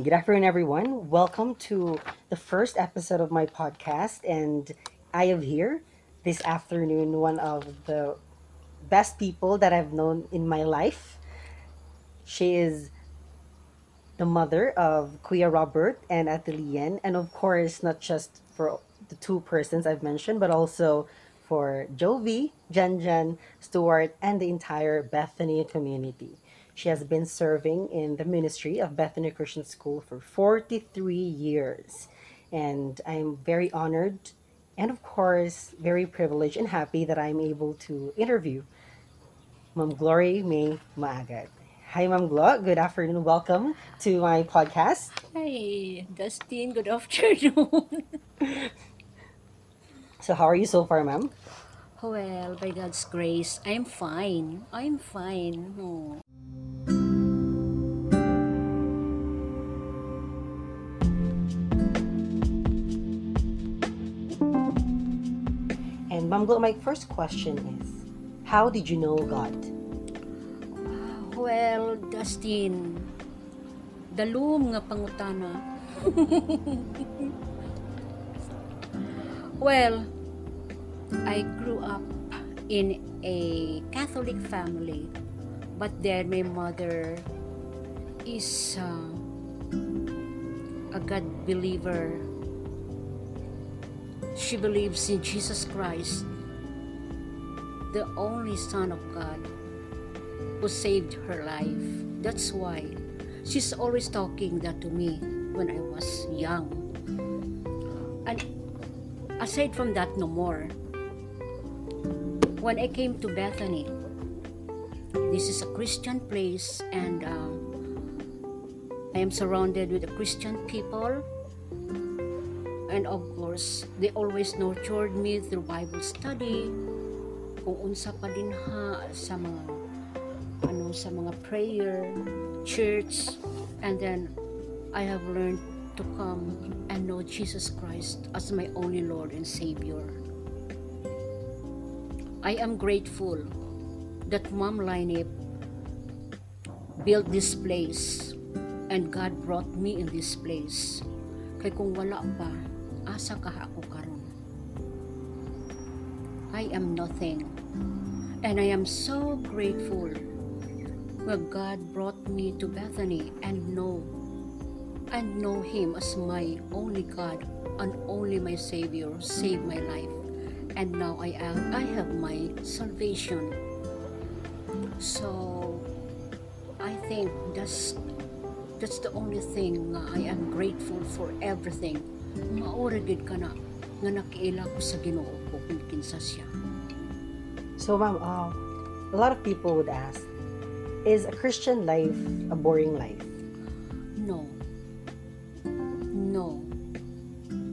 Good afternoon, everyone. Welcome to the first episode of my podcast. And I have here this afternoon one of the best people that I've known in my life. She is the mother of Kuya Robert and Ate Lian. And of course, not just for the two persons I've mentioned, but also for Jovi, Jen Jen, Stuart, and the entire Bethany community. She has been serving in the ministry of Bethany Christian School for 43 years. And I'm very honored and, of course, very privileged and happy that I'm able to interview Ma'am Glory May Maagad. Hi, Ma'am Glo. Good afternoon. Welcome to my podcast. Hi, Dustin. Good afternoon. So, how are you so far, ma'am? well, by God's grace, I'm fine. I'm fine. Oh. Ma'am my first question is How did you know God? Well, Dustin, dalum nga pangutana. well, I grew up in a Catholic family, but then my mother is uh, a God believer. She believes in Jesus Christ, the only Son of God who saved her life. That's why she's always talking that to me when I was young. And aside from that, no more. When I came to Bethany, this is a Christian place and uh, I am surrounded with Christian people. And of they always nurtured me through Bible study, kung unsa pa din ha sa mga ano sa mga prayer, church, and then I have learned to come and know Jesus Christ as my only Lord and Savior. I am grateful that Mom Lineup built this place and God brought me in this place. Kay kung wala pa, asa ka ako karon. I am nothing. And I am so grateful where God brought me to Bethany and know and know him as my only God and only my Savior saved my life. And now I am I have my salvation. So I think that's that's the only thing nga I am grateful for everything. Maura gid ka na nga nakiila ko sa Ginoo ko kung kinsa siya. So, ma'am, uh, a lot of people would ask Is a Christian life a boring life? No. No.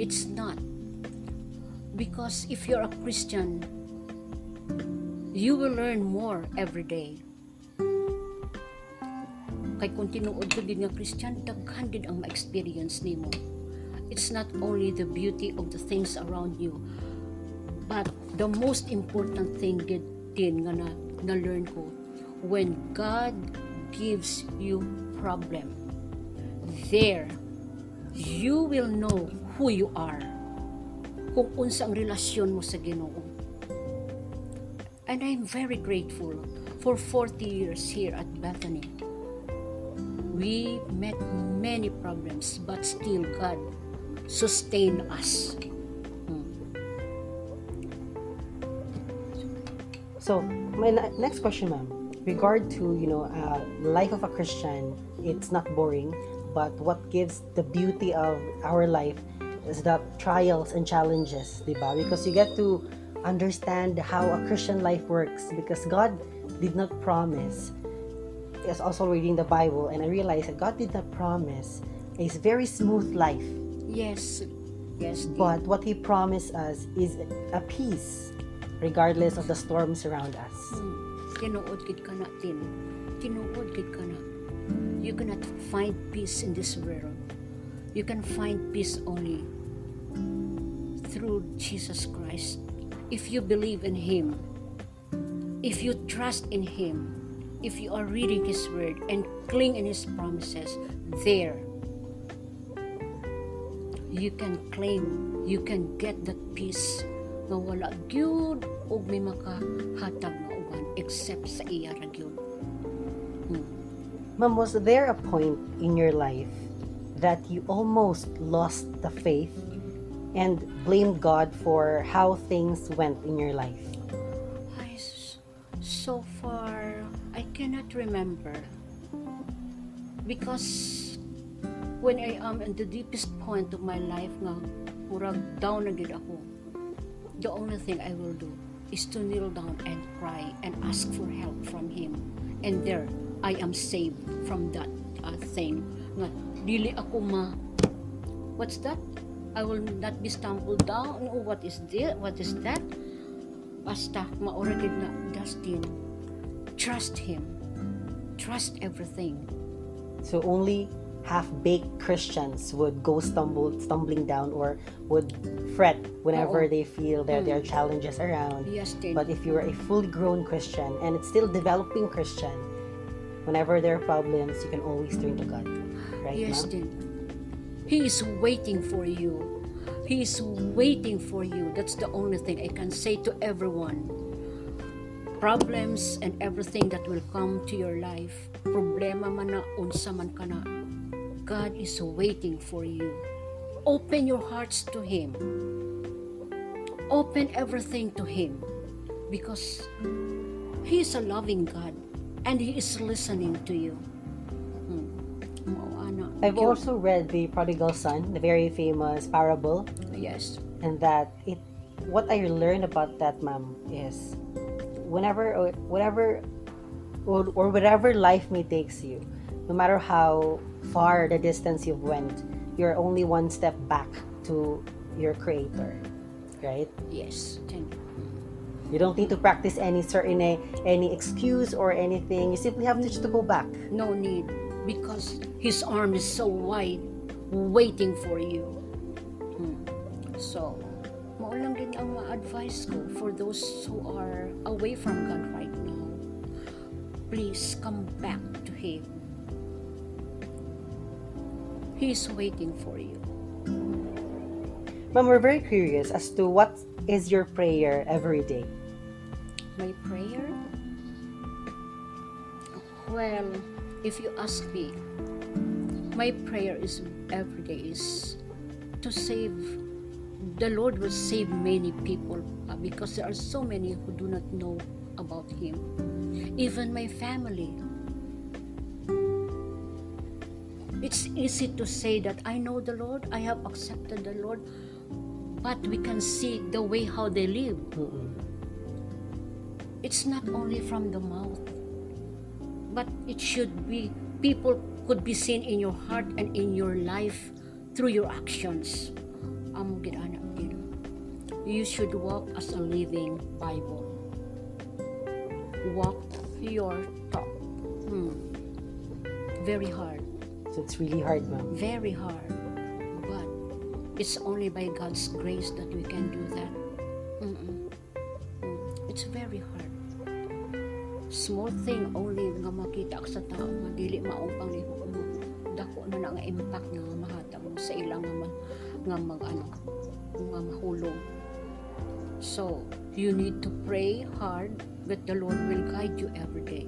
It's not. Because if you're a Christian, you will learn more every day. Kay kung tinuod ka din nga Christian, daghan din ang ma-experience nimo. It's not only the beauty of the things around you, but the most important thing gid din nga na, na-learn ko, when God gives you problem, there, you will know who you are. Kung unsa ang relasyon mo sa Ginoo. And I'm very grateful for 40 years here at Bethany. We met many problems, but still God sustained us. Hmm. So, my next question, ma'am. Regard to, you know, uh, life of a Christian, it's not boring, but what gives the beauty of our life is the trials and challenges, diba? Because you get to understand how a Christian life works because God did not promise. I was also reading the Bible and I realized that God did not promise a very smooth life. Yes, yes, dear. But what He promised us is a peace regardless of the storms around us. Hmm. Tinuod gid ka na tin. Tinuod gid ka na. You cannot find peace in this world. You can find peace only through Jesus Christ. If you believe in Him, if you trust in Him, if you are reading His Word and cling in His promises, there you can claim, you can get that peace nga wala gyud og may makahatag nga uban except sa iya ra gyud. Hmm. Ma'am, was there a point in your life that you almost lost the faith and blamed God for how things went in your life? S- so far, I cannot remember. Because when I am in the deepest point of my life nga, murag down na gid ako, the only thing I will do is to kneel down and cry and ask for help from Him. And there, I am saved from that uh, thing. Nga, dili ako ma... What's that? I will not be stumbled down. Oh, what is this? What is that? Basta, maura gid na, Dustin, trust Him. Trust everything. So only half-baked Christians would go stumble stumbling down or would fret whenever Oo. they feel that there are hmm. challenges around. Yes, din. But if you're a fully grown Christian and it's still developing Christian, whenever there are problems, you can always turn to God. Right, Yes, ma'am? din. He is waiting for you. He is waiting for you. That's the only thing I can say to everyone. Problems and everything that will come to your life, problema man na, unsa man ka na, God is waiting for you. Open your hearts to Him. Open everything to Him. Because He is a loving God and He is listening to you. Hmm. I've also read the prodigal son, the very famous parable, Yes. and that it what I learned about that ma'am is whenever or whatever or, or wherever life may takes you, no matter how far the distance you've went, you're only one step back to your creator. Right? Yes. Then, You you don't need to practice any certain any excuse or anything. You simply have to to go back. no need because his arm is so wide waiting for you. Hmm. So, mao lang din ang ma-advise ko for those who are away from God right now. Please come back to Him. He is waiting for you. Ma'am, we're very curious as to what is your prayer every day. My prayer? Well, if you ask me, my prayer is every day is to save. The Lord will save many people uh, because there are so many who do not know about Him. Even my family. It's easy to say that I know the Lord, I have accepted the Lord, but we can see the way how they live. Mm-mm. it's not only from the mouth but it should be people could be seen in your heart and in your life through your actions. Amo gid ana gid you should walk as a living bible. Walk your talk. Hmm. very hard So it's really hard, ma'am. very hard but it's only by god's grace that we can do that Mm-mm. Mm. it's very hard small thing only nga makita ka sa tao nga dili maupang ni dako na nga impact nga mahatag mo sa ilang nga nga mag ano nga mahulog so you need to pray hard that the Lord will guide you every day.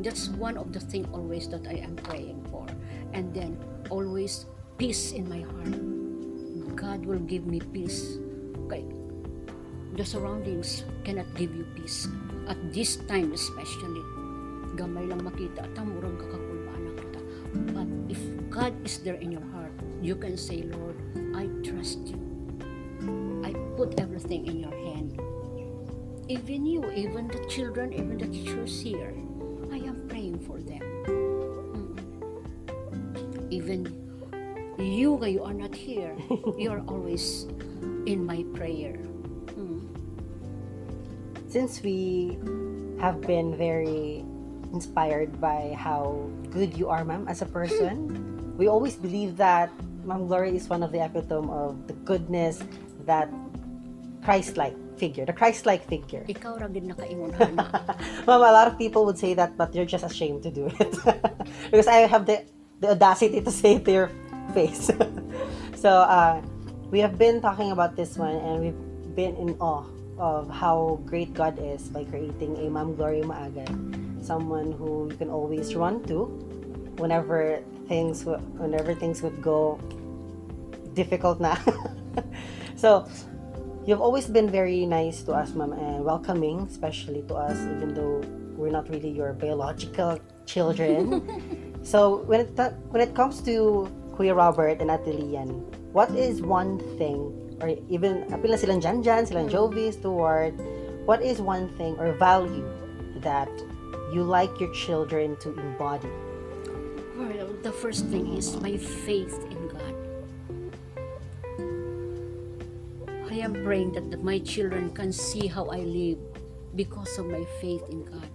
That's one of the thing always that I am praying for. And then always peace in my heart. God will give me peace. Okay. the surroundings cannot give you peace at this time especially. Gamay lang makita. At murag kakakulbaan kita. But if God is there in your heart you can say Lord I trust you. I put everything in your hand. Even you even the children even the teachers here even you you are not here you are always in my prayer Mm. Since we have been very inspired by how good you are, ma'am, as a person, we always believe that Ma'am glory is one of the epitome of the goodness, that Christ-like figure, the Christ-like figure. ikaw ra gid nakaingon hana Ma'am, a lot of people would say that, but you're just ashamed to do it. because I have the, the audacity to say to your face. so uh, we have been talking about this one and we've been in awe of how great God is by creating a Ma'am Glory Maaga, someone who you can always run to whenever things whenever things would go difficult na. so you've always been very nice to us, ma'am, and welcoming, especially to us, even though we're not really your biological children. so when it when it comes to Kuya Robert and Ate Lian, what is one thing, or even apil na silang Jan Jan, silang mm. Jovi, Stuart, what is one thing or value that you like your children to embody? Well, the first thing is my faith in God. I am praying that my children can see how I live because of my faith in God.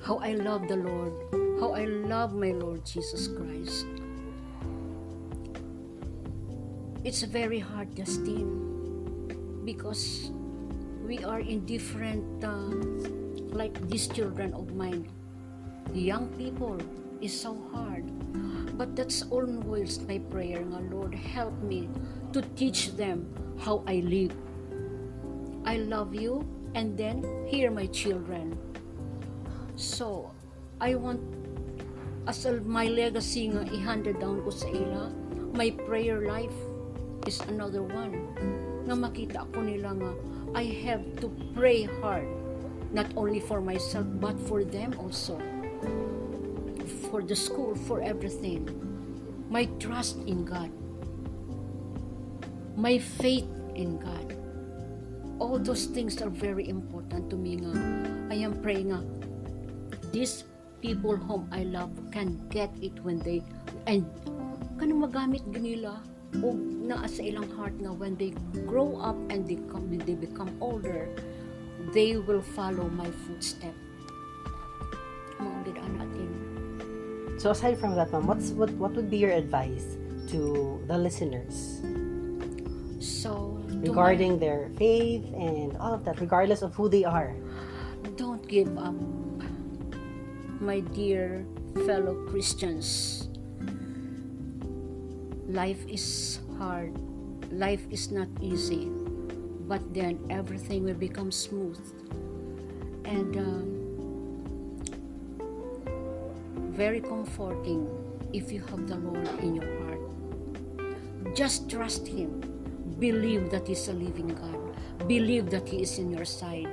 How I love the Lord, how I love my Lord Jesus Christ. It's a very hard, Dustin, because we are in different, uh, like these children of mine. the Young people is so hard. But that's always my prayer nga, Lord, help me to teach them how I live. I love you, and then here my children. So, I want as a, my legacy nga i-handed down ko sa ila, my prayer life is another one. Nga makita ko nila nga, I have to pray hard, not only for myself, but for them also. For the school, for everything. My trust in God. My faith in God. All those things are very important to me nga. I am praying nga, these people whom I love can get it when they and kanang magamit ganila o naa sa ilang heart nga when they grow up and they come when they become older they will follow my footstep. Mo gid natin So aside from that, ma'am, what's what what would be your advice to the listeners? So to my- regarding their faith and all of that, regardless of who they are? don't give up my dear fellow Christians. Life is hard. Life is not easy but then everything will become smooth. And um, very comforting if you have the Lord in your heart. Just trust him. Believe that he's a living God. Believe that he is in your side.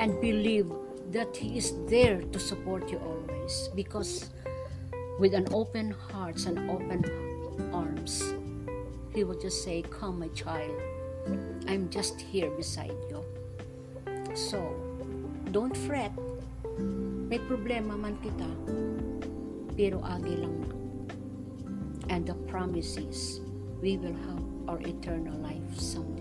And believe that He is there to support you always because with an open heart and open arms He will just say come my child. I'm just here beside you. So don't fret. May problema man kita pero agi lang. And the promise is we will have our eternal life someday